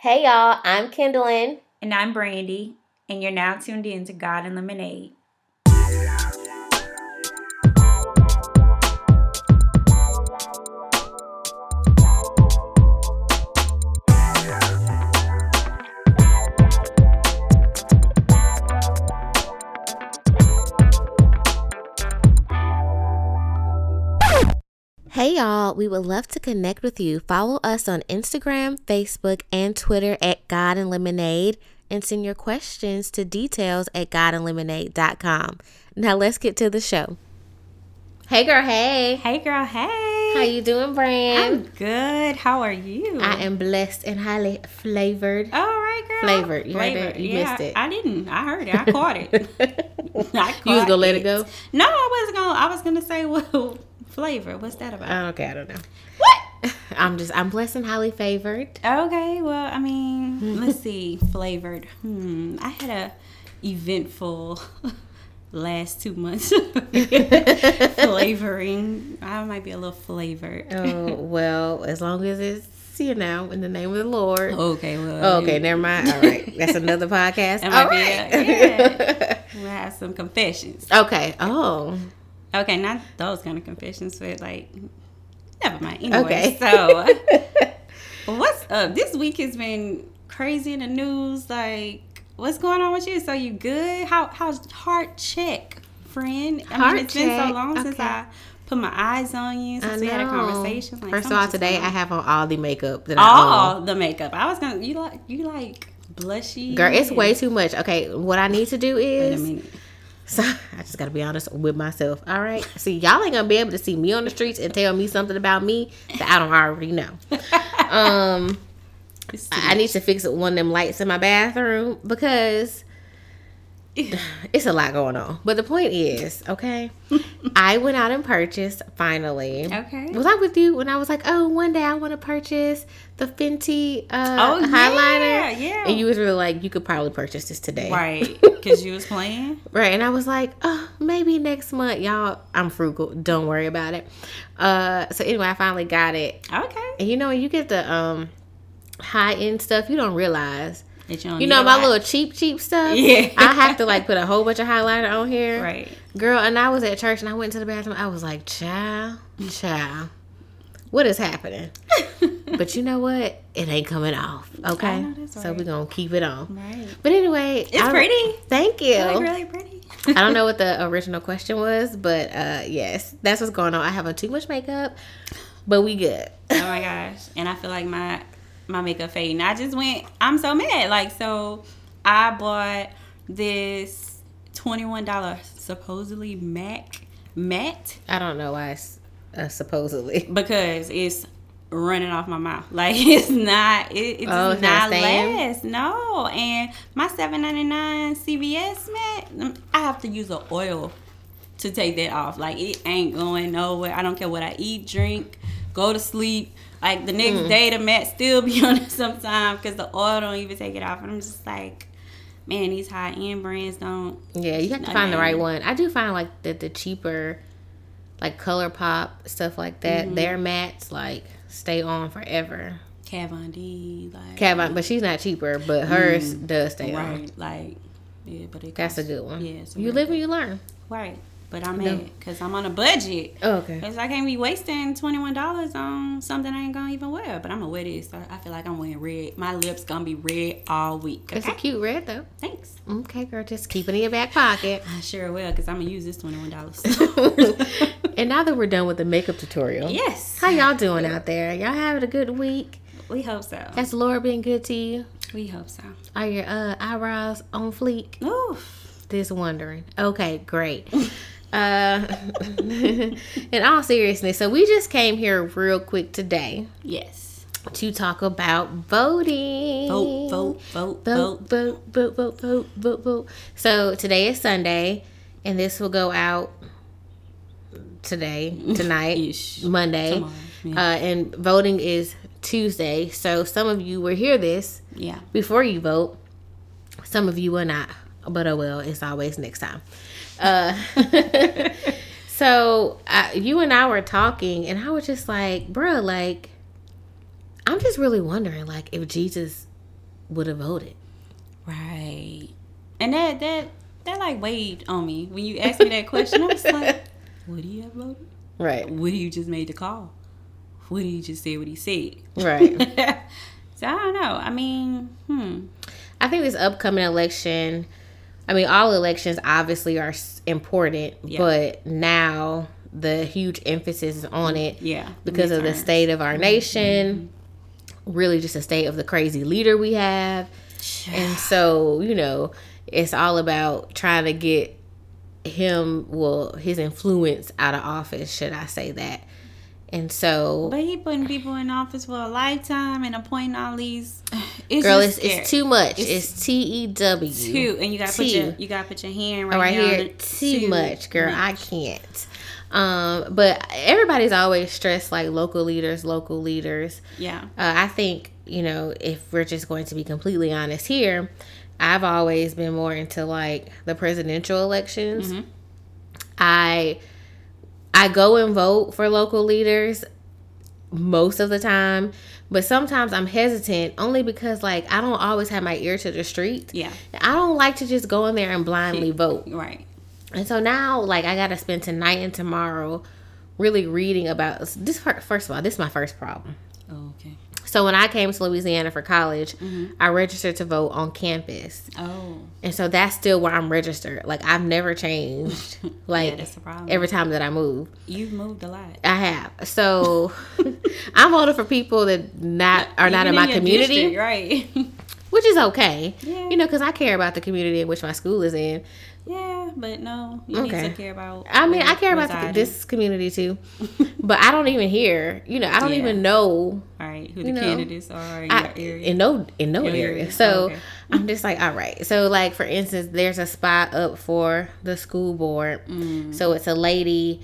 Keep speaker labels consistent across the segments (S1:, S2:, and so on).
S1: Hey y'all, I'm Kendallin.
S2: And I'm Brandy, and you're now tuned in to God and Lemonade.
S1: Hey y'all, we would love to connect with you. Follow us on Instagram, Facebook, and Twitter at God and Lemonade and send your questions to details at godandlemonade.com. Now let's get to the show. Hey girl, hey.
S2: Hey, girl, hey.
S1: How you doing, Brand?
S2: I'm good. How are you?
S1: I am blessed and highly flavored.
S2: All right, girl.
S1: Flavored. You heard that? You
S2: yeah,
S1: missed it.
S2: I didn't. I heard it. I caught it. I
S1: you was gonna let it go?
S2: No, I wasn't gonna. I was gonna say, well, flavor. What's that about?
S1: Okay, I don't know.
S2: what?
S1: I'm just I'm blessed and highly favored.
S2: Okay, well, I mean, let's see, flavored. Hmm, I had a eventful last two months. Flavoring, I might be a little flavored.
S1: Oh well, as long as it's you know in the name of the Lord.
S2: Okay, well,
S1: Oh, okay, never mind. All right, that's another podcast. All
S2: might be we'll have some confessions.
S1: okay. Oh,
S2: Okay, not those kind of confessions, but like, never mind. Anyway,
S1: Okay.
S2: so what's up? This week has been crazy in the news. Like, what's going on with you? So you good? How how's heart check, friend? I
S1: Heart
S2: mean, it's been so long since. I put my eyes on you. Since we had a conversation. Like,
S1: First of all, today
S2: going
S1: I have on all the makeup that I
S2: all
S1: own.
S2: the makeup. I was gonna. You like you like blushy.
S1: Girl, it's way too much. Okay, what I need to do
S2: Wait a
S1: is
S2: minute.
S1: So I just gotta be honest with myself. All right. See, y'all ain't gonna be able to see me on the streets and tell me something about me that I don't already know. Um. I I need to fix one of them lights in my bathroom because it's a lot going on. But the point is, okay, I went out and purchased finally.
S2: Okay.
S1: Was I with you when I was like, oh, one day I want to purchase the Fenty uh,
S2: Oh,
S1: highlighter?
S2: yeah, yeah.
S1: And you was really like, you could probably purchase this today.
S2: Right, because you was playing.
S1: Right. And I was like, oh, maybe next month. Y'all, I'm frugal. Don't worry about it. Uh, so anyway, I finally got it.
S2: Okay.
S1: And you know, when you get the um high end stuff, you don't realize.
S2: You,
S1: You know
S2: a
S1: my little cheap cheap stuff.
S2: Yeah.
S1: I have to like put a whole bunch of highlighter on here.
S2: Right.
S1: Girl, and I was at church and I went to the bathroom. I was like, child, child, what is happening? but you know what? It ain't coming off. Okay.
S2: that's
S1: So we're gonna keep it on.
S2: Right.
S1: But anyway,
S2: It's
S1: I
S2: pretty.
S1: Thank you.
S2: Really, really pretty.
S1: I don't know what the original question was, but uh yes, that's what's going on. I have on too much makeup, but we good.
S2: oh my gosh. And I feel like my my makeup fading. I just went I'm so mad. Like so I bought this twenty one dollar supposedly MAC matte
S1: I don't know why it's uh, supposedly.
S2: because it's running off my mouth. Like it's not it, it
S1: Oh, it's not
S2: last. No. And my seven ninety nine CVS matte, mm, I have to use an oil to take that off. Like it ain't going nowhere. I don't care what I eat, drink, go to sleep. Like the next
S1: Mm.
S2: day, the mat still be on it sometimes because the oil don't even take it off. And I'm just like, man, these high end brands don't.
S1: Yeah, you have to find the right one. I do find like that the cheaper, like ColourPop stuff like that.
S2: Mm-hmm.
S1: Their mats like stay on forever.
S2: Kat Von D, like
S1: Kat, but she's not cheaper, but hers does stay on.
S2: Mm. right, like yeah, but it
S1: That's a good one.
S2: Yeah,
S1: you live and you learn.
S2: Right. But I'm
S1: No.
S2: because I'm on a budget.
S1: Oh, okay.
S2: Cause I can't be wasting twenty one dollars on something I ain't gonna even wear. But I'm gonna wear this. So I feel like I'm wearing red. My lips gonna be red all week.
S1: It's
S2: Okay.
S1: a cute red though.
S2: Thanks.
S1: Okay, girl, just keep it in your back pocket.
S2: I sure will, cause I'm gonna use this twenty one dollars.
S1: and now that we're done with the makeup tutorial,
S2: yes.
S1: how y'all doing out there? Y'all having a good week?
S2: We hope so.
S1: Has Laura been good to you?
S2: We hope so.
S1: Are your uh, eyebrows on fleek?
S2: Oof.
S1: Just wondering. Okay, great. uh, in all seriousness, so we just came here real quick today
S2: Yes.
S1: to talk about voting.
S2: Vote, vote, vote,
S1: vote,
S2: vote.
S1: vote, vote, vote, vote, vote. So today is Sunday, and this will go out today, tonight,
S2: Ish.
S1: Monday.
S2: Tomorrow, yeah.
S1: Uh, and voting is Tuesday. So some of you will hear this
S2: Yeah.
S1: before you vote. Some of you will not, but oh well, it's always next time. Uh, so uh, you and I were talking, and I was just like, bruh, like, I'm just really wondering, like, if Jesus would have voted.
S2: Right. And that that that like weighed on me when you asked me that question. I was like, "Would he have voted?
S1: Right.
S2: Would he just made the call? Would he just say what he said?"
S1: Right.
S2: so I don't know. I mean, hmm.
S1: I think this upcoming election, I mean, all elections obviously are important,
S2: Yeah.
S1: but now the huge emphasis is on it
S2: Yeah.
S1: because of the state of our mm-hmm. nation, really just the state of the crazy leader we have. And so, you know, it's all about trying to get him, well, his influence out of office, should I say that. And so,
S2: But he putting people in office for a lifetime and appointing all these. It's
S1: girl, it's,
S2: scary.
S1: it's too much.
S2: It's
S1: T E W.
S2: Two, and you gotta put your you gotta put your hand right,
S1: right
S2: here.
S1: too much girl i can't um but everybody's always stressed like local leaders local leaders
S2: Yeah.
S1: uh, i think you know if we're just going to be completely honest here i've always been more into like the presidential elections
S2: Mm-hmm.
S1: i i go and vote for local leaders most of the time but sometimes i'm hesitant only because like i don't always have my ear to the street
S2: Yeah.
S1: i don't like to just go in there and blindly vote
S2: Right.
S1: and so now, like, I got to spend tonight and tomorrow really reading about this. fir- First of all, this is my first problem.
S2: Oh, okay.
S1: So when I came to Louisiana for college, mm-hmm. I registered to vote on campus,
S2: Oh.
S1: and so that's still where I'm registered. Like I've never changed. Like
S2: problem.
S1: every time that I move,
S2: You've moved a lot.
S1: I have. So I'm voting for people that not are not in
S2: Even
S1: my community,
S2: district, right?
S1: which is okay.
S2: Yeah.
S1: You know, because I care about the community in which my school is in.
S2: yeah, but no, you
S1: Okay.
S2: need to care about.
S1: I mean, I care about this community too, but I don't even hear. You know, I don't
S2: Yeah.
S1: even know
S2: All right, who the
S1: know,
S2: candidates are in
S1: I,
S2: area?
S1: in no in no area.
S2: area.
S1: So
S2: okay.
S1: I'm just like, all right. So like for instance, there's a spot up for the school board.
S2: Mm.
S1: So it's a lady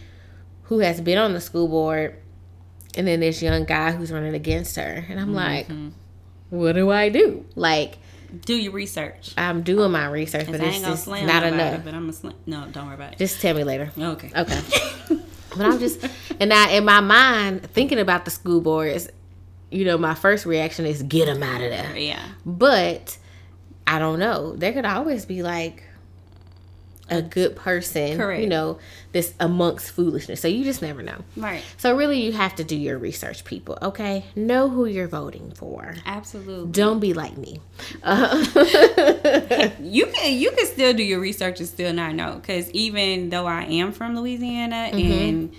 S1: who has been on the school board, and then this young guy who's running against her, and I'm like,
S2: Mm-hmm.
S1: what do I do? Like
S2: Do your research.
S1: I'm doing my research, but it's just
S2: slam
S1: not
S2: nobody,
S1: enough.
S2: But I'm gonna slam. No, don't worry about it.
S1: Just tell me later.
S2: Okay.
S1: Okay. but I'm just, and now in my mind, thinking about the school boards, you know, my first reaction is get them out of there.
S2: Yeah.
S1: But I don't know. There could always be like a good person,
S2: Correct.
S1: you know, this amongst foolishness. So you just never know.
S2: Right.
S1: So really, you have to do your research, people. Okay, know who you're voting for.
S2: Absolutely.
S1: Don't be like me. Uh,
S2: you can you can still do your research and still not know because even though I am from Louisiana
S1: Mm-hmm.
S2: and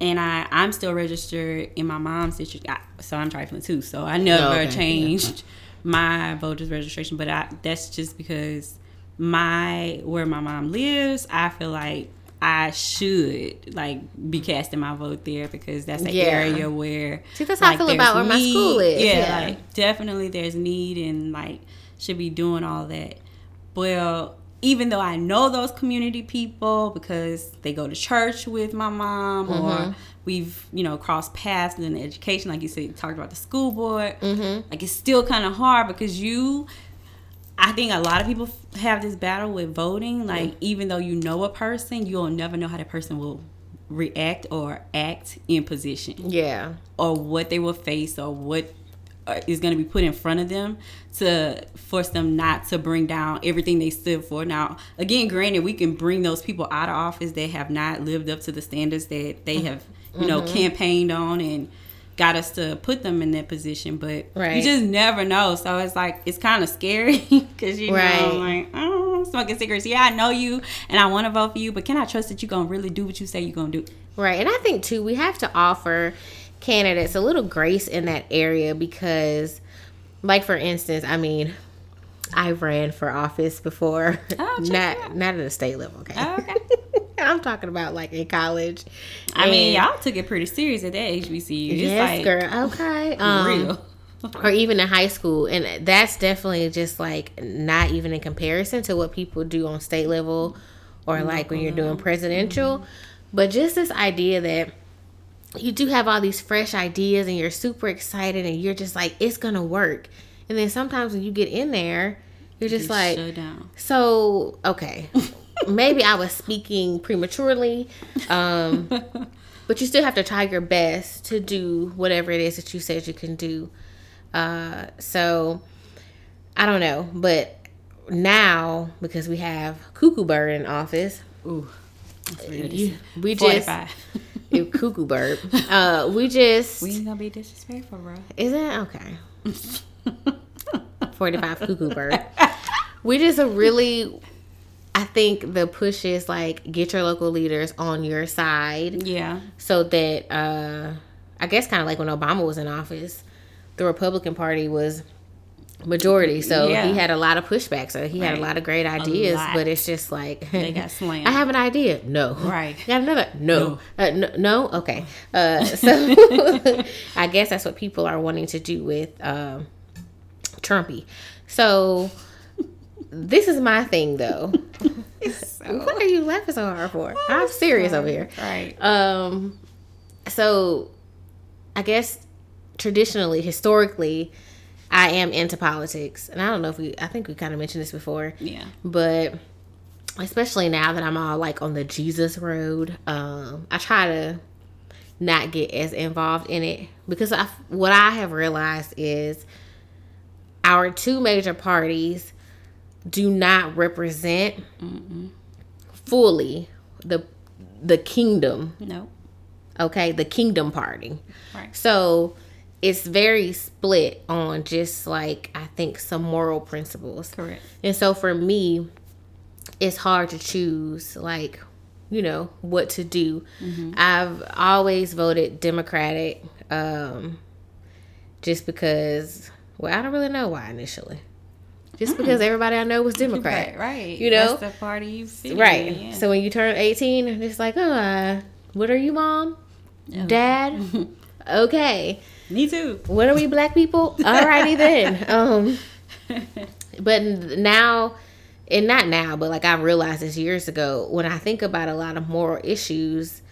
S2: and I I'm still registered in my mom's district, so I'm trifling too. So I never
S1: Oh, okay.
S2: changed my voters registration, but I that's just because my where my mom lives, I feel like I should like be casting my vote there because that's an
S1: Yeah.
S2: area where
S1: See, that's how I feel about
S2: there's
S1: where my school is.
S2: Yeah,
S1: Yeah.
S2: like definitely there's need and like should be doing all that. Well, even though I know those community people because they go to church with my mom
S1: Mm-hmm.
S2: or we've, you know, crossed paths in education, like you said, you talked about the school board.
S1: Mm-hmm.
S2: Like it's still kind of hard because you I think a lot of people have this battle with voting. Like, even though you know a person, you'll never know how that person will react or act in position
S1: yeah.
S2: or what they will face or what uh, going to be put in front of them to force them not to bring down everything they stood for. Now, again, granted, we can bring those people out of office that have not lived up to the standards that they have, you know, campaigned on and got us to put them in that position. But
S1: Right.
S2: you just never know. So it's like it's kind of scary because you
S1: Right.
S2: know, like oh, I'm smoking cigarettes. Yeah, I know you and I want to vote for you, but can I trust that you're gonna really do what you say you're gonna do?
S1: Right. And I think too we have to offer candidates a little grace in that area because like for instance, I mean, I ran for office before.
S2: Oh,
S1: not not at a state level, okay?
S2: Oh, okay.
S1: I'm talking about like in college.
S2: I mean, y'all took it pretty serious at that HBCU. It's
S1: yes,
S2: like
S1: girl. Okay. Um,
S2: real.
S1: or even in high school and that's definitely just like not even in comparison to what people do on state level or like when you're doing presidential but just this idea that you do have all these fresh ideas and you're super excited and you're just like it's gonna work and then sometimes when you get in there you're just like
S2: down.
S1: so okay maybe i was speaking prematurely um but you still have to try your best to do whatever it is that you said you can do uh so I don't know, but now because we have Cuckoo Bird in office,
S2: Ooh.
S1: you, we just
S2: 45.
S1: Cuckoo Bird. Uh, we just
S2: we ain't gonna be disrespectful, bro.
S1: is it okay? Forty five Cuckoo Bird. We just a really. I think the push is like get your local leaders on your side
S2: Yeah.
S1: so that uh I guess kind of like when Obama was in office, the Republican Party was majority, so
S2: Yeah.
S1: he had a lot of pushback. So he had a lot of great ideas, but it's just like
S2: They got slammed.
S1: I have an idea. No.
S2: Right.
S1: Got another? No.
S2: No.
S1: Uh, no. no? Okay. Uh, so I guess that's what people are wanting to do with um, Trumpy. So this is my thing, though. What are you laughing so hard for? I'm serious over here.
S2: Right.
S1: Um, so I guess traditionally, historically, I am into politics, and I don't know if we. I think we kind of mentioned this before,
S2: Yeah.
S1: but especially now that I'm all like on the Jesus road, um, I try to not get as involved in it because I, what I have realized is our two major parties do not represent fully the the kingdom
S2: No.
S1: okay the kingdom party
S2: Right.
S1: so it's very split on just like i think some moral principles
S2: Correct.
S1: and so for me it's hard to choose like you know what to do i've always voted democratic um just because well i don't really know why initially just because everybody i know was democrat
S2: Right. Right.
S1: You know?
S2: That's the party you fit
S1: Right.
S2: in, yeah.
S1: So when you turn 18, it's like, oh, uh, what are you, mom? Dad? okay.
S2: Me too.
S1: What are we, black people? Alrighty then. Um, but now, and not now, but like I realized this years ago, when I think about a lot of moral issues,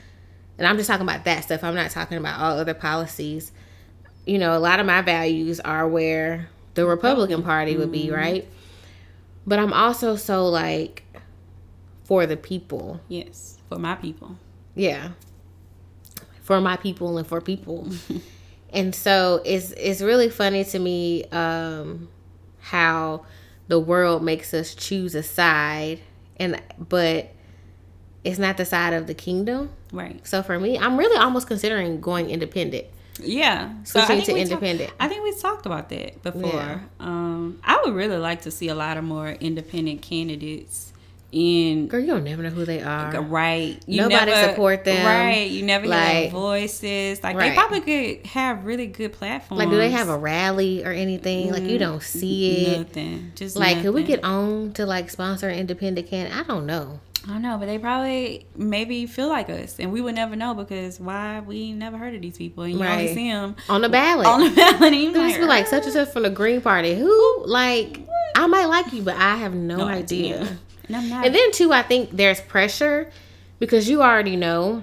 S1: and I'm just talking about that stuff, I'm not talking about all other policies. You know, a lot of my values are where the Republican Party would be, right? But I'm also so like for the people.
S2: Yes. For my people.
S1: Yeah. For my people and for people. and so it's it's really funny to me um how the world makes us choose a side and but it's not the side of the kingdom.
S2: Right.
S1: So for me, I'm really almost considering going independent.
S2: Yeah.
S1: Switching to
S2: we
S1: independent.
S2: Talk, I think we talked about that before.
S1: Yeah.
S2: Um, I would really like to see a lot of more independent candidates in
S1: Girl, you don't never know who they are.
S2: right. You
S1: Nobody
S2: never,
S1: support them.
S2: Right. You never hear their voices. Like
S1: Right.
S2: they probably could have really good platforms.
S1: Like, do they have a rally or anything? Like, you don't see it.
S2: Nothing. Just
S1: Like, could we get on to like sponsor an independent candidate? I don't know.
S2: I don't know, but they probably maybe feel like us, and we would never know because why we never heard of these people, and you only
S1: Right.
S2: see them
S1: On the ballot.
S2: on the ballot. and you
S1: just be like such and such from the Green Party. Who like I might like you, but I have no,
S2: No
S1: idea.
S2: idea. And I'm not.
S1: And then too, I think there's pressure because you already know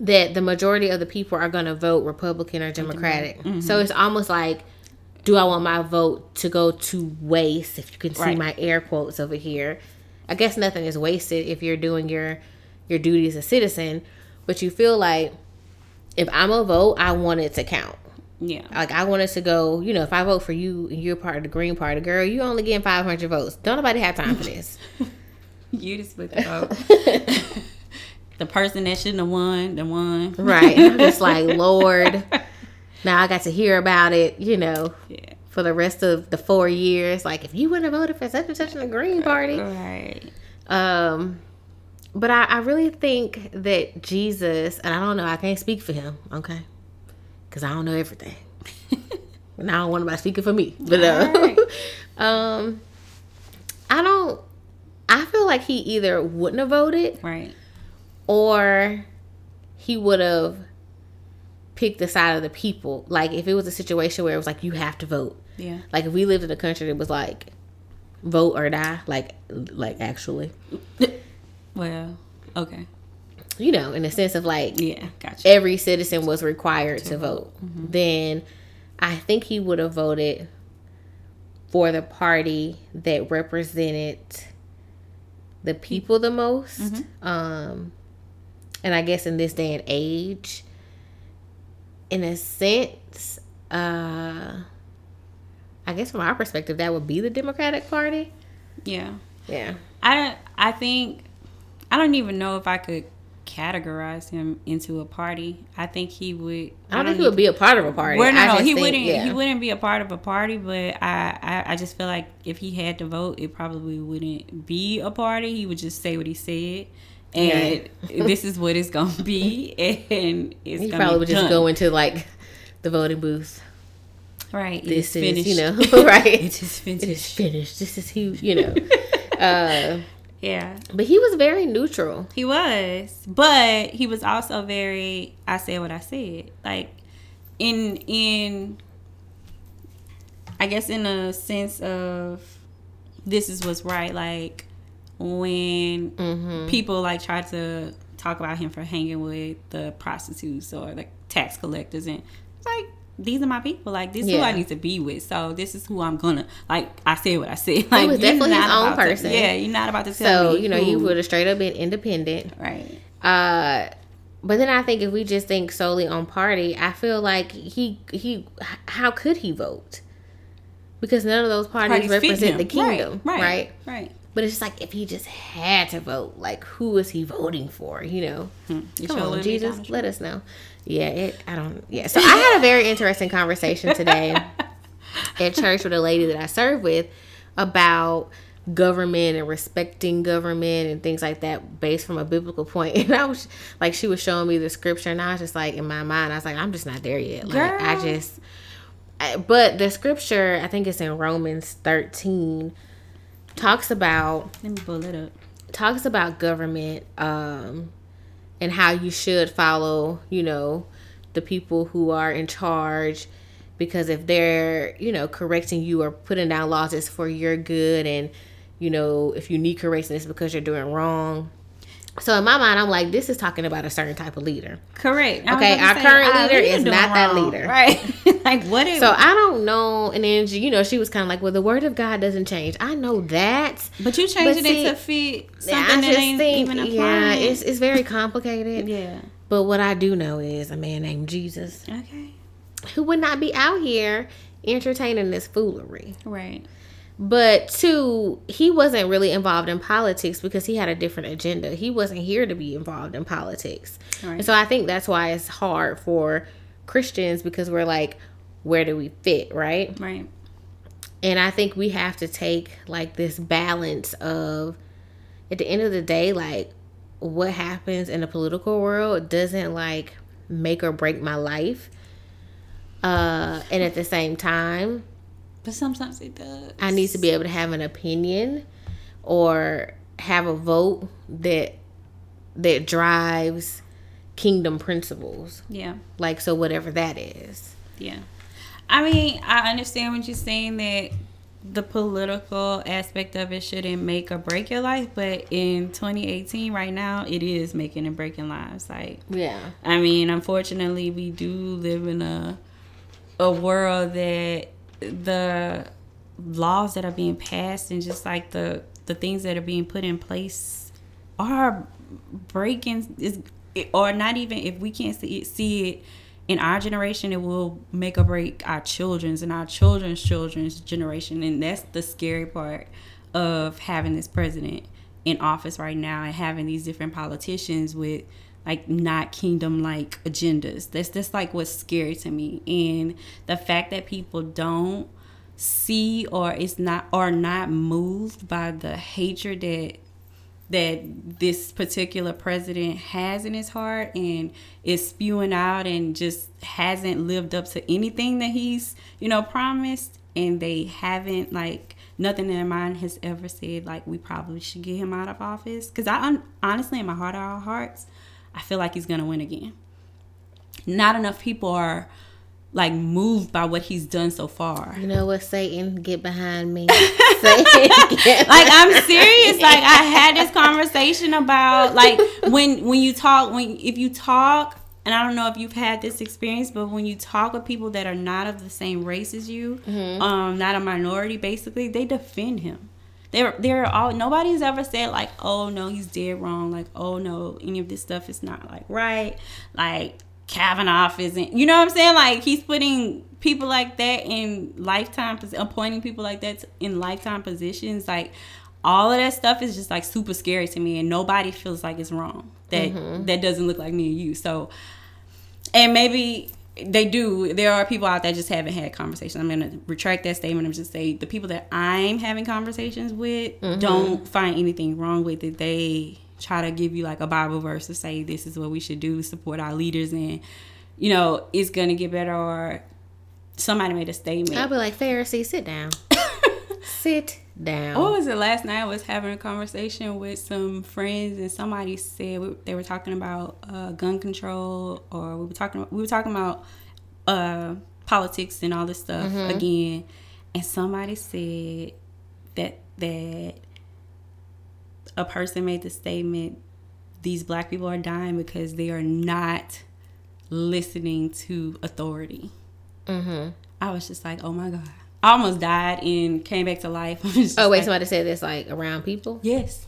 S1: that the majority of the people are going to vote Republican or Democratic.
S2: Mm-hmm.
S1: So it's almost like, do I want my vote to go to waste? If you can see
S2: Right.
S1: my air quotes over here, I guess nothing is wasted if you're doing your your duty as a citizen. But you feel like if I'm a vote, I want it to count.
S2: yeah,
S1: Like I want it to go. You know, if I vote for you and you're part of the Green Party, girl, you only getting 500 votes. Don't nobody have time for this.
S2: you just split the vote. the person that shouldn't have won, the one.
S1: Right. I'm just like, Lord, now I got to hear about it, you know,
S2: Yeah.
S1: For the rest of the four years. Like, if you wouldn't have voted for such and such in the Green Party.
S2: Right.
S1: Um, but I, I really think that Jesus, and I don't know, I can't speak for him, okay? Because I don't know everything. and I don't want nobody speaking for me. But, uh,
S2: Alright.
S1: um, I don't, I feel like he either wouldn't have voted
S2: Right.
S1: or he would have picked the side of the people. Like if it was a situation where it was like you have to vote.
S2: Yeah.
S1: Like if we lived in a country that was like vote or die, like like actually,
S2: Well. Okay.
S1: you know, in the sense of like
S2: Yeah. Gotcha.
S1: every citizen was required to, vote, then I think he would have voted for the party that represented the people the most. Um, and I guess in this day and age, in a sense, uh, I guess from our perspective, that would be the Democratic Party.
S2: Yeah.
S1: Yeah.
S2: I don't. I think I don't even know if I could categorize him into a party. I think he would.
S1: I don't think he would be a part of a party.
S2: Well, no, no, he
S1: think-
S2: wouldn't.
S1: yeah.
S2: He wouldn't be a part of a party. But I, I, I just feel like if he had to vote, it probably wouldn't be a party. He would just say what he said, and this is what it's gonna be, and it's
S1: He probably
S2: be
S1: would just go into like the voting booth.
S2: Right.
S1: This is,
S2: finished.
S1: you know, right.
S2: it is finished.
S1: It is finished. This is who, you know. uh,
S2: Yeah.
S1: but he was very neutral.
S2: He was, but he was also very. I said what I said. Like in in. I guess in a sense of this is what's right. Like when
S1: Mm-hmm.
S2: people like try to talk about him for hanging with the prostitutes or the tax collectors and like these are my people. Like this is who I need to be with. So this is who I'm gonna like. I said what I said. Like
S1: was
S2: you're
S1: definitely his own
S2: about to-
S1: person.
S2: yeah, you're not about to tell
S1: So,
S2: me.
S1: you know, he
S2: who-
S1: would have straight up been independent.
S2: right.
S1: Uh, but then I think if we just think solely on party, I feel like he he how could he vote? Because none of those parties,
S2: Parties
S1: represent the kingdom,
S2: Right,
S1: right,
S2: right, right.
S1: But it's just like if he just had to vote, like who is he voting for? You know,
S2: You
S1: come on, Jesus, let us know. Yeah, it. I don't. Yeah. So I had a very interesting conversation today at church with a lady that I serve with about government and respecting government and things like that based from a biblical point. And I was like, she was showing me the scripture, and I was just like, in my mind, I was like, I'm just not there yet. Like, I just. I- But the scripture, I think it's in Romans 13, talks about
S2: Let me pull it up.
S1: talks about government um, and how you should follow, you know, the people who are in charge because if they're, you know, correcting you or putting down laws, it's for your good. And, you know, if you need correction, it's because you're doing wrong. So in my mind, I'm like, this is talking about a certain type of leader.
S2: Correct.
S1: Okay, our current
S2: ah,
S1: leader is not that leader.
S2: Right. like what is
S1: So I don't know. And then, you know, she was kind of like, well, the word of God doesn't change. I know that.
S2: But you changed
S1: But
S2: it to fit something
S1: I
S2: that ain't
S1: think,
S2: even applying.
S1: yeah, it's, it's very complicated.
S2: yeah.
S1: But what I do know is a man named Jesus
S2: Okay.
S1: who would not be out here entertaining this foolery.
S2: Right.
S1: But two, he wasn't really involved in politics because he had a different agenda. He wasn't here to be involved in politics.
S2: Right.
S1: And so I think that's why it's hard for Christians because we're like, where do we fit, right?
S2: Right.
S1: And I think we have to take like this balance of at the end of the day, like what happens in the political world doesn't like make or break my life. Uh, and at the same time,
S2: But sometimes it does.
S1: I need to be able to have an opinion or have a vote that that drives kingdom principles.
S2: Yeah.
S1: Like so whatever that is.
S2: Yeah. I mean, I understand what you're saying that the political aspect of it shouldn't make or break your life, but in 2018 right now, it is making and breaking lives. Like
S1: Yeah.
S2: I mean, unfortunately, we do live in a a world that the laws that are being passed and just like the the things that are being put in place are breaking is or not even if we can't see it, see it in our generation it will make or break our children's and our children's children's generation. And that's the scary part of having this president in office right now and having these different politicians with like not kingdom like agendas. That's just like what's scary to me. And the fact that people don't see or is not are not moved by the hatred that that this particular president has in his heart and is spewing out and just hasn't lived up to anything that he's you know promised. And they haven't like nothing in their mind has ever said like we probably should get him out of office. Because i honestly in my heart of our hearts i feel like he's gonna win again not enough people are like moved by what he's done so far
S1: You know what, Satan, get behind me. Satan, get
S2: like I'm serious. Like I had this conversation about like when when you talk when if you talk and I don't know if you've had this experience, but when you talk with people that are not of the same race as you, um, not a minority, basically, they defend him. They're they're all nobody's ever said like, oh no, he's dead wrong. Like, oh no, any of this stuff is not like right. Like Kavanaugh isn't. You know what I'm saying? Like he's putting people like that in lifetime appointing people like that in lifetime positions like all of that stuff is just like super scary to me and nobody feels like it's wrong that mm-hmm. that doesn't look like me and you so and maybe they do there are people out there just haven't had conversations. I'm going to retract that statement. And just say the people that i'm having conversations with mm-hmm. don't find anything wrong with it. They try to give you like a bible verse to say this is what we should do support our leaders and you know it's going to get better or somebody made a statement.
S1: I'll be like pharisee sit down. Sit down.
S2: What was it last night? I was having a conversation with some friends, and somebody said they were talking about uh, gun control, or we were talking we were talking about uh, politics and all this stuff mm-hmm. again. And somebody said that that a person made the statement: these black people are dying because they are not listening to authority. Mm-hmm. I was just like, oh my god. I almost died and came back to life.
S1: oh wait, like, somebody said this like around people.
S2: Yes,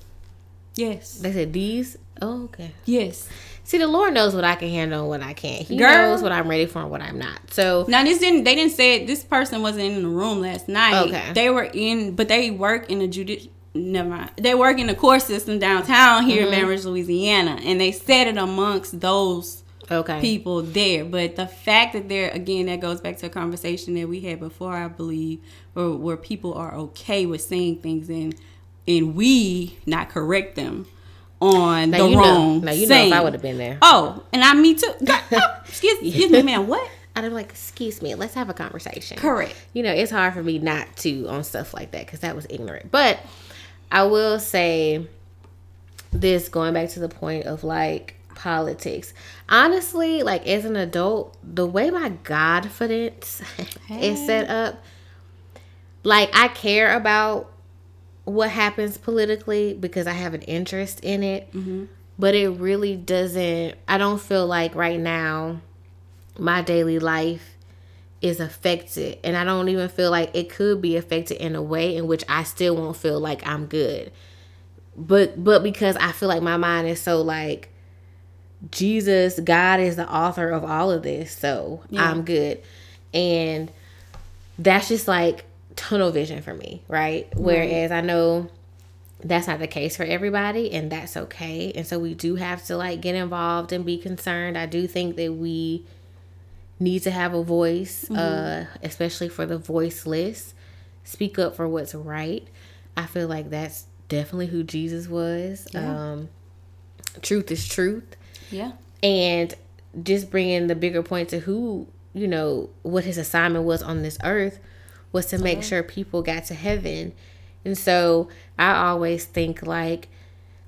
S2: yes.
S1: They said these. Oh, okay.
S2: Yes.
S1: See, the Lord knows what I can handle and what I can't. He Girl. knows what I'm ready for and what I'm not. So
S2: now this didn't. They didn't say it, this person wasn't in the room last night. Okay. They were in, but they work in the judicial. Never mind. They work in the court system downtown here mm-hmm. in Baton Rouge, Louisiana, and they said it amongst those okay. people there. But the fact that they're again that goes back to a conversation that we had before, I believe, where where people are okay with saying things and and we not correct them on now the wrong.
S1: Know. Now you saying. know if I would have been there.
S2: Oh, and I me too. oh, excuse, excuse me, man. What?
S1: I'd be like, excuse me, let's have a conversation.
S2: Correct.
S1: You know, it's hard for me not to on stuff like that because that was ignorant. But I will say this going back to the point of like politics. Honestly, like as an adult, the way my godfidence hey. is set up, like I care about what happens politically because I have an interest in it. Mm-hmm. But it really doesn't, I don't feel like right now my daily life is affected. And I don't even feel like it could be affected in a way in which I still won't feel like I'm good. But but because I feel like my mind is so like Jesus, God is the author of all of this, so yeah. I'm good. And that's just like tunnel vision for me, right? right? Whereas I know that's not the case for everybody, and that's okay. And so we do have to like get involved and be concerned. I do think that we need to have a voice, mm-hmm. uh, especially for the voiceless. Speak up for what's right. I feel like that's definitely who Jesus was. Yeah. Um, truth is truth.
S2: Yeah.
S1: And just bringing the bigger point to who, you know, what his assignment was on this earth was to make sure people got to heaven. And so I always think like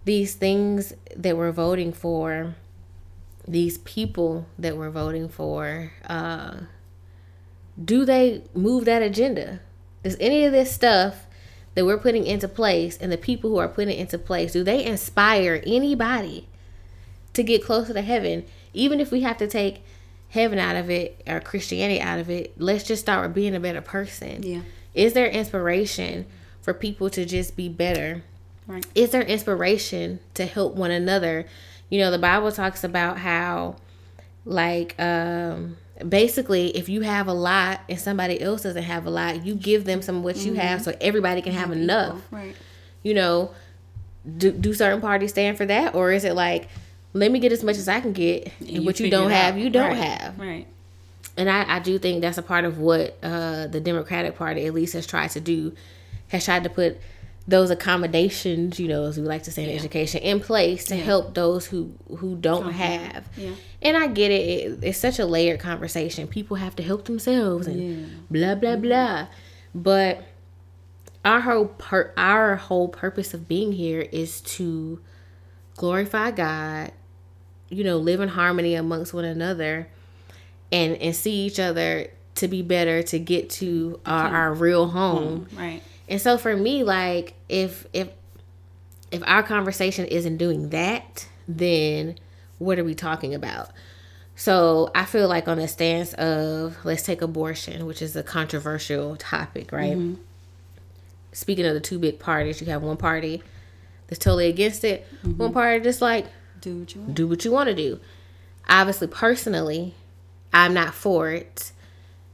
S1: these things that we're voting for, these people that we're voting for, uh, do they move that agenda? Does any of this stuff that we're putting into place and the people who are putting it into place, do they inspire anybody to get closer to heaven, even if we have to take heaven out of it or Christianity out of it, let's just start with being a better person.
S2: Yeah.
S1: Is there inspiration for people to just be better?
S2: Right.
S1: Is there inspiration to help one another? You know, the Bible talks about how like um basically if you have a lot and somebody else doesn't have a lot, you give them some of what mm-hmm. you have so everybody can have enough.
S2: Right.
S1: You know, do do certain parties stand for that or is it like let me get as much as I can get, and, and what you don't have, you don't
S2: right.
S1: have.
S2: Right.
S1: And I, I do think that's a part of what uh, the Democratic Party at least has tried to do, has tried to put those accommodations, you know, as we like to say in yeah. education, in place to yeah. help those who who don't have.
S2: Yeah.
S1: And I get it, it, It's such a layered conversation. People have to help themselves and yeah. blah blah mm-hmm. blah. But our whole per- our whole purpose of being here is to glorify God, you know, live in harmony amongst one another and and see each other to be better to get to our, our real home.
S2: Mm, right.
S1: And so for me, like if if if our conversation isn't doing that, then what are we talking about? So I feel like on the stance of let's take abortion, which is a controversial topic, right? Mm-hmm. Speaking of the two big parties, you have one party that's totally against it. Mm-hmm. One party just like
S2: do what you want.
S1: do what you want to do. Obviously, personally, I'm not for it.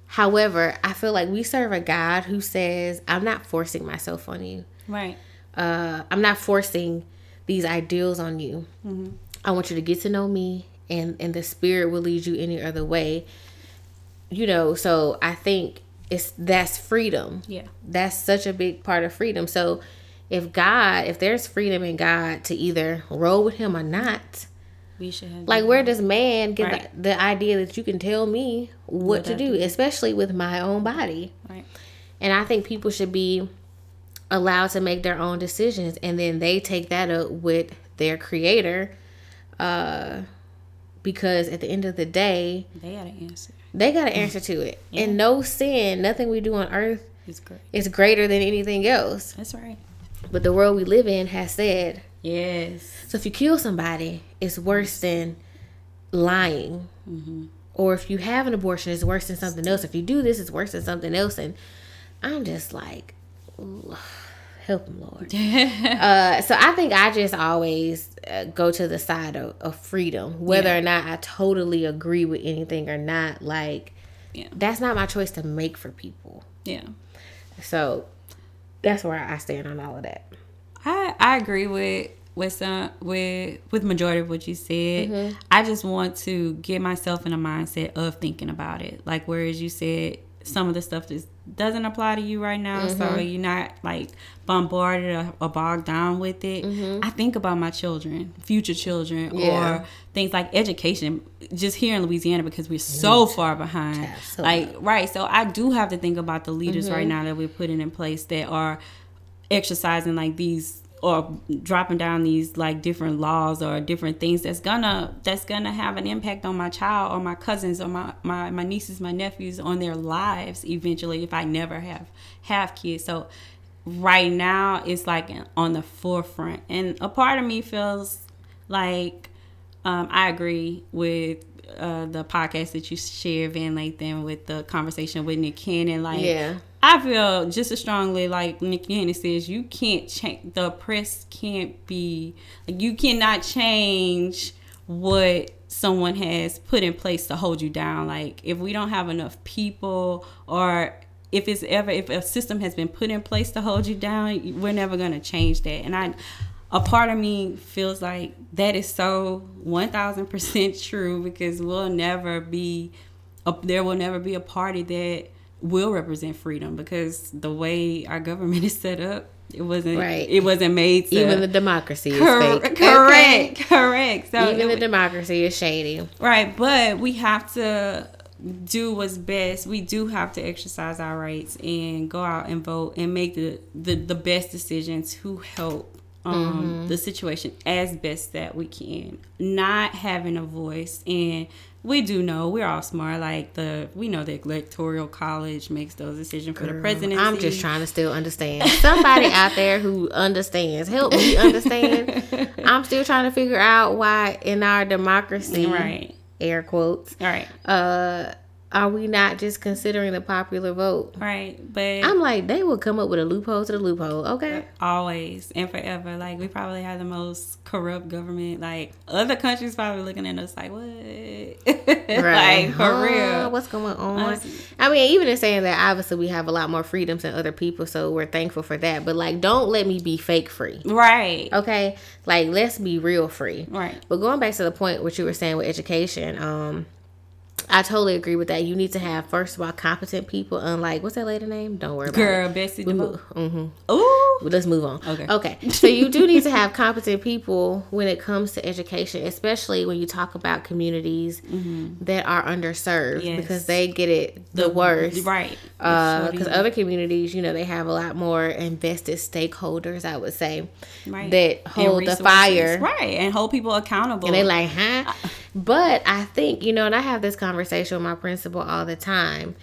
S1: However, I feel like we serve a God who says, I'm not forcing myself on you.
S2: Right.
S1: Uh, I'm not forcing these ideals on you. I want you to get to know me, and, and the Spirit will lead you any other way. You know, so I think it's that's freedom.
S2: Yeah.
S1: That's such a big part of freedom. So if God, if there's freedom in God to either roll with Him or not,
S2: We should have.
S1: like where does man get
S2: Right.
S1: the, the idea that you can tell me what,
S2: What
S1: to
S2: I
S1: do, especially with my own body?
S2: Right.
S1: And I think people should be allowed to make their own decisions and then they take that up with their creator. Uh because at the end of the day,
S2: They got an answer.
S1: they got an answer to it. And no sin, nothing we do on earth
S2: It's great.
S1: is greater than anything else.
S2: That's right.
S1: But the world we live in has said
S2: Yes.
S1: So if you kill somebody, it's worse than lying. Or if you have an abortion, it's worse than something else. If you do this, it's worse than something else. And I'm just like, help him, Lord. uh, so I think I just always uh, go to the side of, of freedom, whether
S2: Yeah.
S1: or not I totally agree with anything or not. Like,
S2: Yeah.
S1: that's not my choice to make for people.
S2: Yeah.
S1: So that's where I stand on all of that.
S2: I I agree with with some with with majority of what you said.
S1: Mm-hmm.
S2: I just want to get myself in a mindset of thinking about it. Like whereas you said some of the stuff just doesn't apply to you right now, so
S1: Mm-hmm.
S2: you're not like bombarded or, or bogged down with it. I think about my children, future children,
S1: Mm-hmm. Yeah.
S2: or things like education. Just here in Louisiana because we're so far behind.
S1: Absolutely.
S2: Like right, so I do have to think about the leaders
S1: Mm-hmm.
S2: right now that we're putting in place that are exercising like these or dropping down these like different laws or different things that's gonna that's gonna have an impact on my child or my cousins or my my, my nieces my nephews on their lives eventually if i never have have kids so right now it's like on the forefront and a part of me feels like um, I agree with uh, the podcast that you shared, Van Lathan, with the conversation with Nick Cannon. Like,
S1: Yeah.
S2: I feel just as strongly like Nick Cannon says, you can't change, the press can't be, like, you cannot change what someone has put in place to hold you down. Like, if we don't have enough people or if it's ever, if a system has been put in place to hold you down, we're never to change that. And I, a part of me feels like that is so 1000% true because we'll never be a, there will never be a party that will represent freedom because the way our government is set up it wasn't
S1: Right.
S2: it wasn't made to
S1: Even the democracy is fake.
S2: correct
S1: Okay?
S2: correct so
S1: Even
S2: it
S1: the democracy is shady.
S2: Right, but we have to do what's best. We do have to exercise our rights and go out and vote and make the the, the best decisions to help um, the situation as best that we can. Not having a voice and we do know we're all smart. Like the we know the electoral college makes those decisions for the presidency.
S1: I'm just trying to still understand. Somebody out there who understands, help me understand. I'm still trying to figure out why in our democracy,
S2: Right.
S1: air quotes,
S2: All right.
S1: uh, are we not just considering the popular vote?
S2: Right. But
S1: I'm like, they will come up with a loophole to the loophole. Okay.
S2: always and forever. Like we probably have the most corrupt government. Like other countries probably looking at us like what? like for
S1: Huh,
S2: real.
S1: What's going on?
S2: Honestly.
S1: I mean, even in saying that, obviously we have a lot more freedoms than other people, so we're thankful for that. But like, don't let me be fake free.
S2: Right.
S1: Okay, like let's be real free.
S2: Right.
S1: But going back to the point what you were saying with education, um, I totally agree with that. You need to have first of all competent people. Unlike what's that lady name? Don't worry about
S2: Girl,
S1: it.
S2: Betsy
S1: We move. hmm
S2: Ooh.
S1: Let's move on.
S2: Okay.
S1: Okay. So you do need to have competent people when it comes to education, especially when you talk about communities that are underserved
S2: Mm-hmm. Yes.
S1: because they get it the, worst.
S2: Right.
S1: Because
S2: Shorty.
S1: other communities, you know, they have a lot more invested stakeholders, I would say,
S2: Right.
S1: that hold the fire.
S2: Right. And hold people accountable.
S1: And they like, huh? But I think, you know, and I have this conversation with my principal all the time.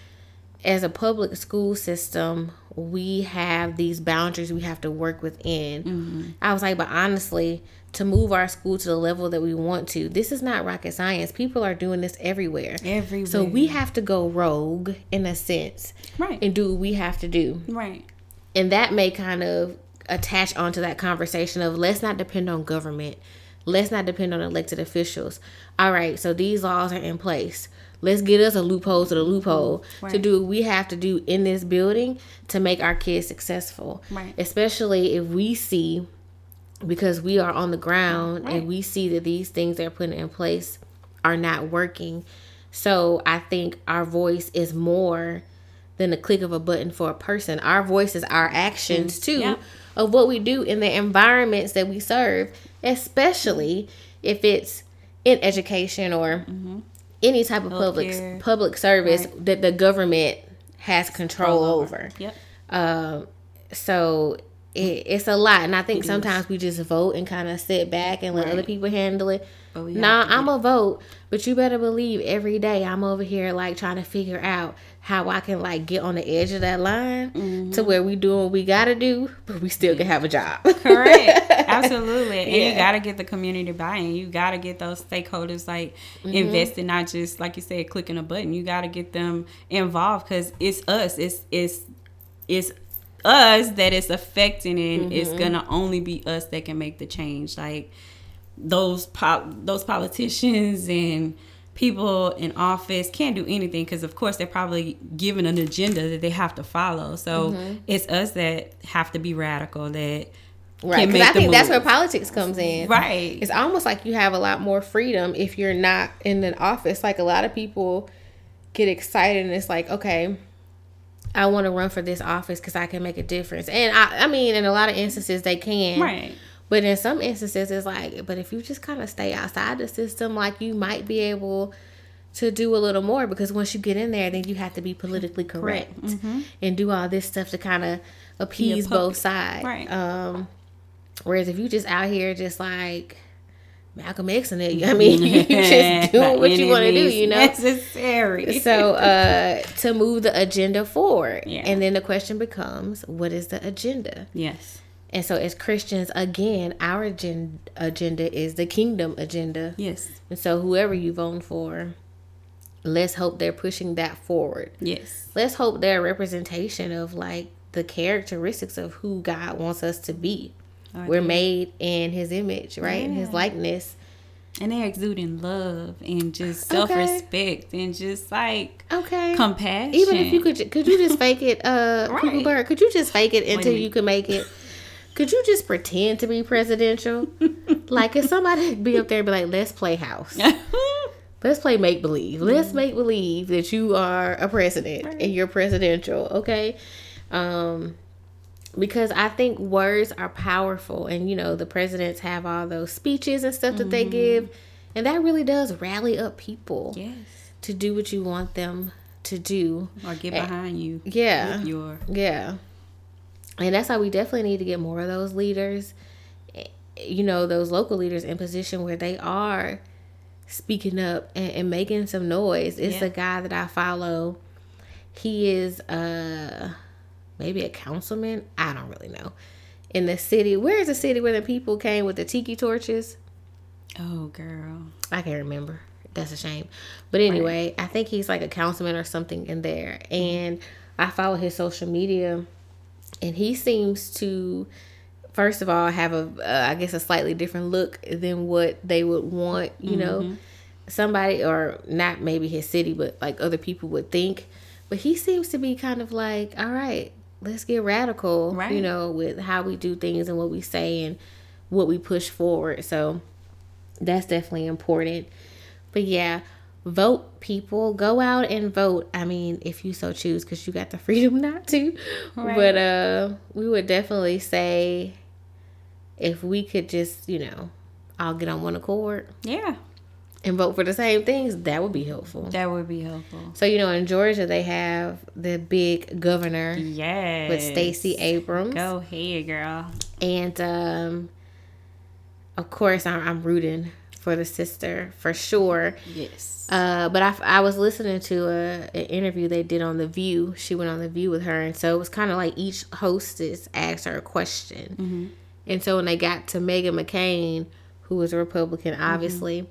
S1: As a public school system, we have these boundaries we have to work within.
S2: Mm-hmm.
S1: I was like, but honestly, to move our school to the level that we want to, this is not rocket science. People are doing this everywhere.
S2: Everywhere.
S1: So we have to go rogue in a sense
S2: Right.
S1: and do what we have to do
S2: right.
S1: and that may kind of attach onto that conversation of let's not depend on government let's not depend on elected officials all right so these laws are in place let's get us a loophole to the loophole
S2: Right.
S1: to do what we have to do in this building to make our kids successful.
S2: Right.
S1: Especially if we see because we are on the ground
S2: Right.
S1: and we see that these things they're putting in place are not working. So I think our voice is more than the click of a button for a person. Our voice is our actions too
S2: Yeah.
S1: of what we do in the environments that we serve, especially if it's in education or any type of public
S2: Healthcare.
S1: public service
S2: Right.
S1: that the government has control over.
S2: Yep.
S1: Um, so it, it's a lot, and I think sometimes we just vote and kind of sit back and let
S2: Right.
S1: other people handle it.
S2: We
S1: Nah, I'm a vote, but you better believe every day I'm over here like trying to figure out how I can like get on the edge of that line
S2: Mm-hmm.
S1: to where we do what we gotta do, but we still can have a job.
S2: Correct. Absolutely. And
S1: Yeah.
S2: you got to get the community buy-in. You got to get those stakeholders like
S1: Mm-hmm.
S2: invested, not just like you said, clicking a button. You got to get them involved because it's us. It's it's it's us that it's affecting, and it's
S1: Mm-hmm.
S2: gonna only be us that can make the change. Like those pol- those politicians and people in office can't do anything because of course they're probably given an agenda that they have to follow so
S1: Mm-hmm.
S2: it's us that have to be radical that
S1: Right.
S2: can
S1: 'cause
S2: make
S1: I think that's where politics comes in.
S2: right
S1: It's almost like you have a lot more freedom if you're not in an office. Like a lot of people get excited and it's like, okay, I want to run for this office because I can make a difference. And I, I mean, in a lot of instances, they can.
S2: right
S1: But in some instances, it's like, but if you just kind of stay outside the system, like you might be able to do a little more because once you get in there, then you have to be politically correct and do all this stuff to kind of appease both sides.
S2: Right.
S1: Um, whereas if you just out here just like Malcolm X and it, I mean, you just doing what you want to do, you know.
S2: necessary
S1: So uh, to move the agenda forward,
S2: Yeah.
S1: and then the question becomes, what is the agenda?
S2: yes
S1: And so, as Christians, again, our agen- agenda is the kingdom agenda.
S2: yes
S1: And so, whoever you vote for, let's hope they're pushing that forward.
S2: yes
S1: Let's hope they're a representation of like the characteristics of who God wants us to be.
S2: I
S1: We're
S2: do.
S1: made in His image, right? In His likeness.
S2: and they're exuding love and just self-respect and just like
S1: Okay.
S2: compassion
S1: Even if you could, could you just fake it, uh,
S2: Right.
S1: Bird? Could you just fake it until you could make it? Could you just pretend to be presidential? like, if somebody be up there and be like, "Let's play house, let's play make believe, let's mm. make believe that you are a president and you're presidential," okay? Um, because I think words are powerful, and you know the presidents have all those speeches and stuff that they mm-hmm. give, and that really does rally up people
S2: yes
S1: to do what you want them to do.
S2: or get eh, behind you
S1: Yeah.
S2: your
S1: Yeah. And that's why we definitely need to get more of those leaders, eh, you know, those local leaders in position where they are speaking up and, and making some noise. It's
S2: Yeah.
S1: a guy that I follow. He is uh maybe a councilman. I don't really know. In the city. Where is the city where the people came with the tiki torches?
S2: oh girl
S1: I can't remember. That's a shame. But anyway, I think he's like a councilman or something in there. And I follow his social media and he seems to first of all have a uh, I guess a slightly different look than what they would want, you know. Somebody or not maybe his city but like other people would think. But he seems to be kind of like, all right, let's get radical,
S2: Right.
S1: you know, with how we do things and what we say and what we push forward. So that's definitely important. But yeah, vote people. Go out and vote. I mean, if you so choose, because you got the freedom not to.
S2: Right.
S1: But uh, we would definitely say if we could just, you know, all get on one accord
S2: yeah
S1: and vote for the same things, that would be helpful.
S2: that would be helpful
S1: So you know, in Georgia, they have the big governor
S2: yeah
S1: with Stacey Abrams,
S2: go ahead girl
S1: and um, of course, I'm, I'm rooting for the sister for sure.
S2: yes
S1: Uh, but I, I was listening to a, an interview they did on The View. She went on The View with her. And so it was kind of like each hostess asked her a question. Mm-hmm. And so when they got to Meghan McCain, who was a Republican, mm-hmm. obviously,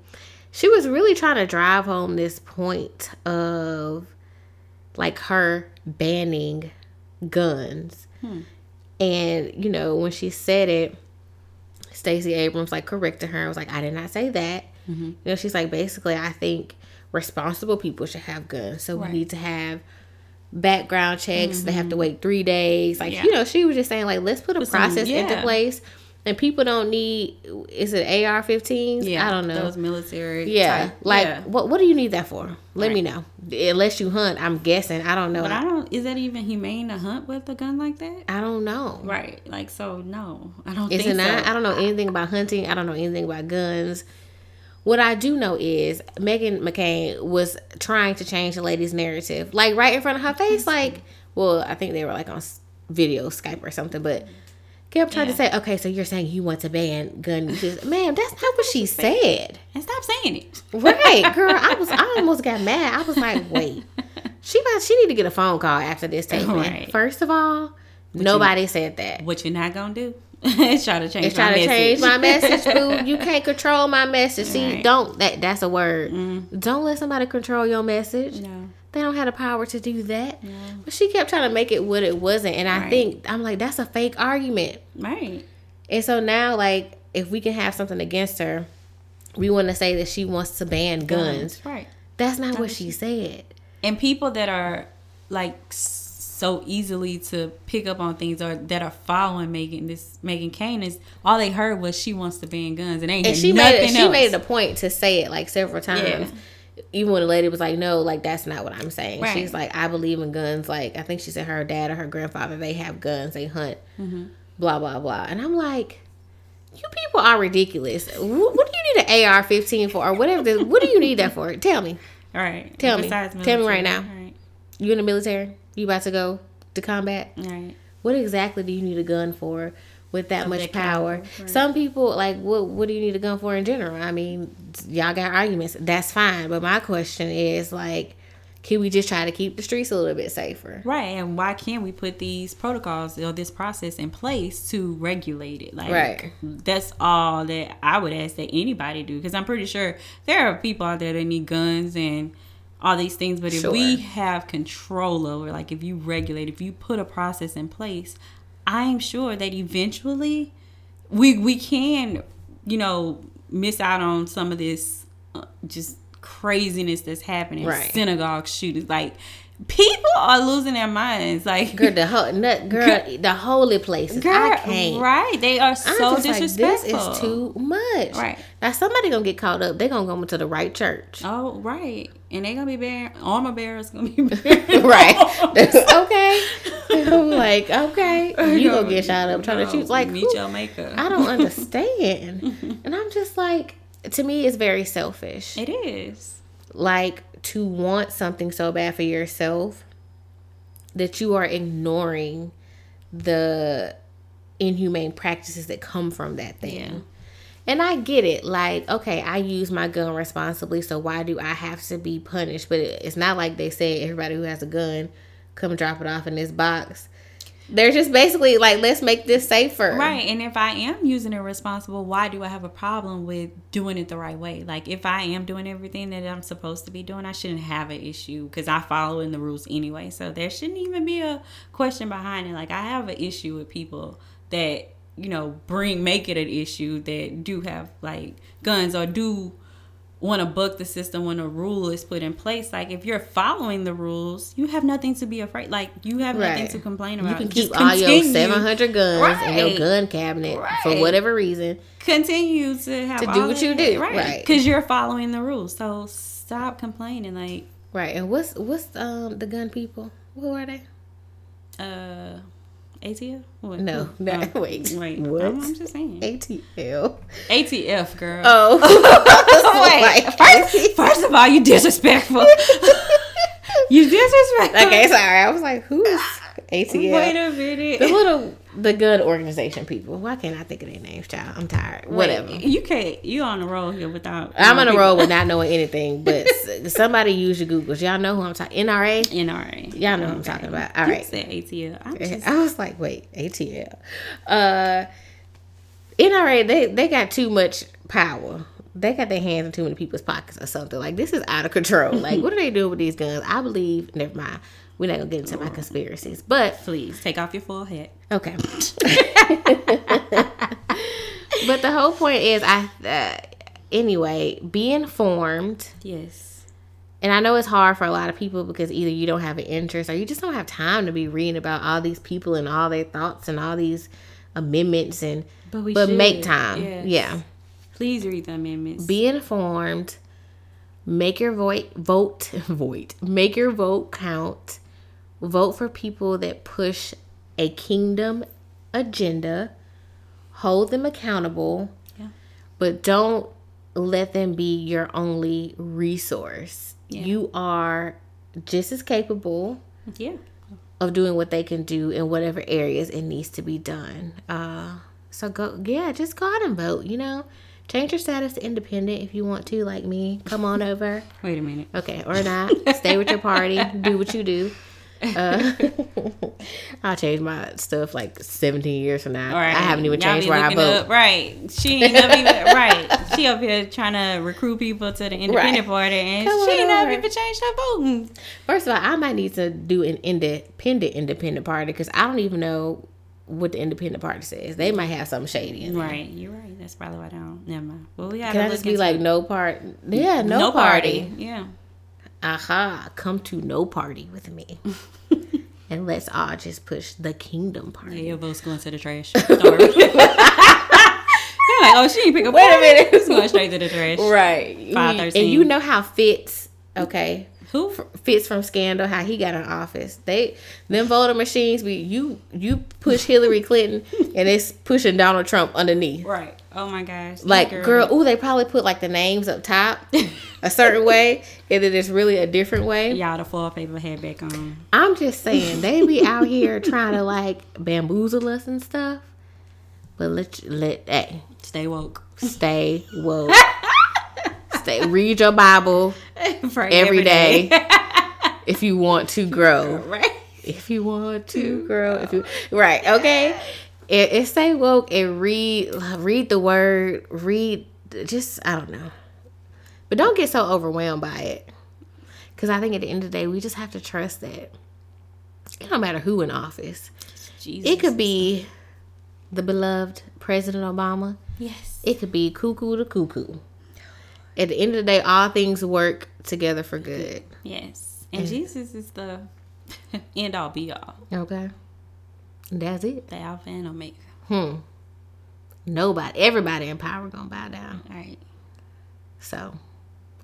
S1: she was really trying to drive home this point of like her banning guns. Hmm. And, you know, when she said it, Stacey Abrams like corrected her. I was like, I did not say that. Mm-hmm. You know, she's like, basically, I think responsible people should have guns. So
S2: Right.
S1: we need to have background checks. They have to mm-hmm. wait three days. Like
S2: Yeah.
S1: you know, she was just saying like let's put a
S2: Put some-
S1: process into place. And people don't need is it AR 15s?
S2: Yeah,
S1: I don't know.
S2: Those military.
S1: yeah.
S2: type-
S1: Like
S2: yeah.
S1: what what do you need that for? Let me know. Unless you hunt, I'm guessing. I don't know.
S2: But I don't. Is that even humane to hunt with a gun like that?
S1: I don't know.
S2: Right. Like so. No, I don't
S1: Is
S2: think
S1: it not?
S2: so.
S1: I don't know anything about hunting. I don't know anything about guns. What I do know is Meghan McCain was trying to change the lady's narrative, like right in front of her face. Mm-hmm. Like, well, I think they were like on video Skype or something, but kept trying to say, okay, so you're saying you want to ban gun uses, ma'am? That's not what she said.
S2: And stop saying it.
S1: Right, girl. I was, I almost got mad. I was like, wait, she about, she need to get a phone call after this statement.
S2: Right.
S1: First of all, nobody said that.
S2: What you're not gonna do is try to change
S1: It's
S2: my
S1: trying to
S2: message.
S1: change my message, boo. You can't control my message. See,
S2: Right.
S1: Don't that that's a word. Mm. Don't let somebody control your message.
S2: no.
S1: They don't have the power to do that. But she kept trying to make it what it wasn't. And I think I'm like, that's a fake argument.
S2: Right.
S1: And so now like if we can have something against her, we want to say that she wants to ban guns.
S2: Right.
S1: That's not what she said.
S2: And people that are like so easily to pick up on things or that are following Meghan this Meghan Kane is all they heard was she wants to ban guns and ain't
S1: And she made it, she
S2: else.
S1: made it a point to say it like several times. Even when the lady was like, "No, like that's not what I'm saying."
S2: Right.
S1: She's like, "I believe in guns." Like I think she said her dad or her grandfather they have guns, they hunt,
S2: Mm-hmm.
S1: blah blah blah. And I'm like, "You people are ridiculous. Wh- What, do you need an AR-15 for, or whatever? The, what do you need that for? Tell me.
S2: All right.
S1: Tell me.
S2: Besides
S1: Tell me right now.
S2: Right.
S1: You in the military? You about to go to combat?
S2: Right.
S1: What exactly do you need a gun for with that much power?
S2: right.
S1: Some people like what what do you need a gun for in general? I mean, y'all got arguments. That's fine, but my question is like can we just try to keep the streets a little bit safer?
S2: Right, and why can't we put these protocols or this process in place to regulate it? Like,
S1: Right.
S2: that's all that I would ask that anybody do because I'm pretty sure there are people out there that need guns and all these things. But if we have control over, like, if you regulate, if you put a process in place, I'm sure that eventually we we can, you know, miss out on some of this uh, just craziness that's happening.
S1: Right.
S2: Synagogue shootings, like people are losing their minds. Like,
S1: Girl, the whole nut, girl, the holy places. I
S2: girl,
S1: can't.
S2: right? They are so
S1: just like,
S2: disrespectful.
S1: this is too much.
S2: Right.
S1: Now somebody gonna get caught up. They gonna go into the right church.
S2: Oh, right. And they gonna be bearing armor bearers gonna be bearing
S1: right. okay. I'm like, okay. You gonna get shot up trying to
S2: No,
S1: shoot like
S2: meet
S1: who-
S2: your maker.
S1: I don't understand. and I'm just like, to me, it's very selfish.
S2: It is.
S1: Like to want something so bad for yourself that you are ignoring the inhumane practices that come from that thing.
S2: Yeah.
S1: And I get it. Like, okay, I use my gun responsibly, so why do I have to be punished? But it's not like they say everybody who has a gun come drop it off in this box. They're just basically like, let's make this safer.
S2: Right. And if I am using it responsible, why do I have a problem with doing it the right way? Like if I am doing everything that I'm supposed to be doing, I shouldn't have an issue because I follow in the rules anyway. So there shouldn't even be a question behind it. Like I have an issue with people that, you know, bring make it an issue that do have like guns or do want to buck the system when a rule is put in place. Like if you're following the rules, you have nothing to be afraid. Like you have nothing to complain about.
S1: You can
S2: Just
S1: keep all your 700 guns in your gun cabinet for whatever reason.
S2: continue to have
S1: To do what you do,
S2: right?
S1: right.
S2: Because you're following the rules. So stop complaining. Like,
S1: Right. And what's what's um the gun people? Who are they?
S2: uh, ATF? What?
S1: No, no,
S2: Oh,
S1: wait.
S2: wait.
S1: What?
S2: I'm, I'm just saying.
S1: ATL.
S2: ATF, girl.
S1: Oh.
S2: wait.
S1: Like,
S2: First, first of all, you disrespectful. you disrespectful.
S1: okay, sorry. I was like, who is ATL?
S2: Wait a minute.
S1: the little the good organization people. Why can't I think of their names, child? I'm tired. Whatever.
S2: You can't. You on the roll here without.
S1: I'm on a roll with not knowing anything, but somebody use your Googles. Y'all know who I'm talking. NRA.
S2: NRA.
S1: Y'all know who I'm talking about. All
S2: You
S1: right.
S2: said ATL. Just,
S1: I was like, wait, ATL. Uh, NRA, they they got too much power. They got their hands in too many people's pockets or something. Like this is out of control. Like what are they doing with these guns? I believe. Never mind. We're not gonna get into my conspiracies, but
S2: please take off your full hat.
S1: okay. but the whole point is, I uh, anyway, be informed.
S2: Yes.
S1: and I know it's hard for a lot of people because either you don't have an interest or you just don't have time to be reading about all these people and all their thoughts and all these amendments and
S2: But
S1: but make time.
S2: yes.
S1: Yeah.
S2: Please read the amendments.
S1: Be informed. Make your vote vote vote. Make your vote count. Vote for people that push a kingdom agenda. Hold them accountable.
S2: Yeah.
S1: But don't let them be your only resource.
S2: Yeah.
S1: You are just as capable
S2: yeah.
S1: of doing what they can do in whatever areas it needs to be done. Uh, so go, yeah, just go out and vote. You know, change your status to independent if you want to, like me. Come on over,
S2: Wait a minute.
S1: okay, or not. Stay with your party. Do what you do. Uh, I'll change my stuff like 17 years from now.
S2: Right.
S1: I haven't even
S2: Y'all
S1: changed where I vote.
S2: Up, right. She ain't up even right. She up here trying to recruit people to the independent
S1: Right.
S2: party and
S1: Come
S2: she ain't not even changed her voting.
S1: First of all, I might need to do an independent independent party because I don't even know what the independent party says. They might have something shady in there.
S2: Right. You're right. That's probably why I don't. Never mind. Well, we gotta
S1: Can I just be like
S2: it.
S1: no part? Yeah, no, party.
S2: Yeah.
S1: Aha, come to no party with me. and let's all just push the kingdom
S2: Yeah,
S1: party.
S2: your vote's going to the trash. Don't like, oh, she ain't pick up.
S1: Wait a minute.
S2: It's going straight to the trash.
S1: Right.
S2: Five
S1: And you know how Fitz, okay,
S2: Who?
S1: Fitz from Scandal, how he got in office. They them voter machines be you you push Hillary Clinton and it's pushing Donald Trump underneath.
S2: Right. Oh my gosh.
S1: Like
S2: That
S1: girl, ooh, they probably put like the names up top a certain way, and then it's really a different way.
S2: Y'all the foil paper head back on.
S1: I'm just saying they be out here trying to like bamboozle us and stuff. But let let hey,
S2: Stay woke.
S1: stay woke. stay read your Bible
S2: For
S1: every day if you want to grow.
S2: right.
S1: If you want to grow, if you right, okay. It, it stay woke and read read the word, read just I don't know. But don't get so overwhelmed by it. Cause I think at the end of the day we just have to trust that it don't matter who in office.
S2: Jesus.
S1: It could be the beloved President Obama.
S2: Yes.
S1: It could be cuckoo to cuckoo. At the end of the day, all things work together for good.
S2: Yes. And Jesus is the end all be all.
S1: Okay. That's it.
S2: The Alpha and Omega.
S1: Hmm. Nobody, everybody in power gonna bow down.
S2: All right.
S1: So,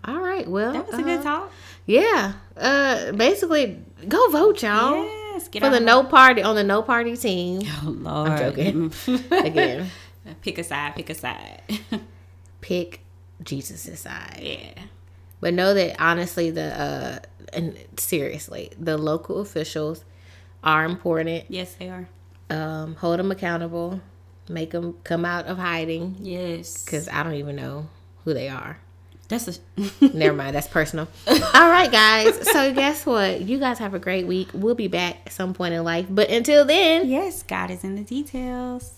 S1: all right. Well,
S2: That was a
S1: uh,
S2: good talk.
S1: Yeah. Uh, basically, go vote, y'all,
S2: Yes. Get
S1: for the no party on the no party team.
S2: Oh Lord.
S1: I'm joking. Again,
S2: pick a side. Pick a side.
S1: pick Jesus' side.
S2: yeah.
S1: But know that honestly, the uh, and seriously, the local officials are important.
S2: Yes, they are.
S1: Um, hold them accountable. Make them come out of hiding
S2: Yes.
S1: because I don't even know who they are.
S2: that's a.
S1: Never mind, that's personal. All right, guys. So guess what? You guys have a great week. We'll be back at some point in life. But until then,
S2: yes, God is in the details.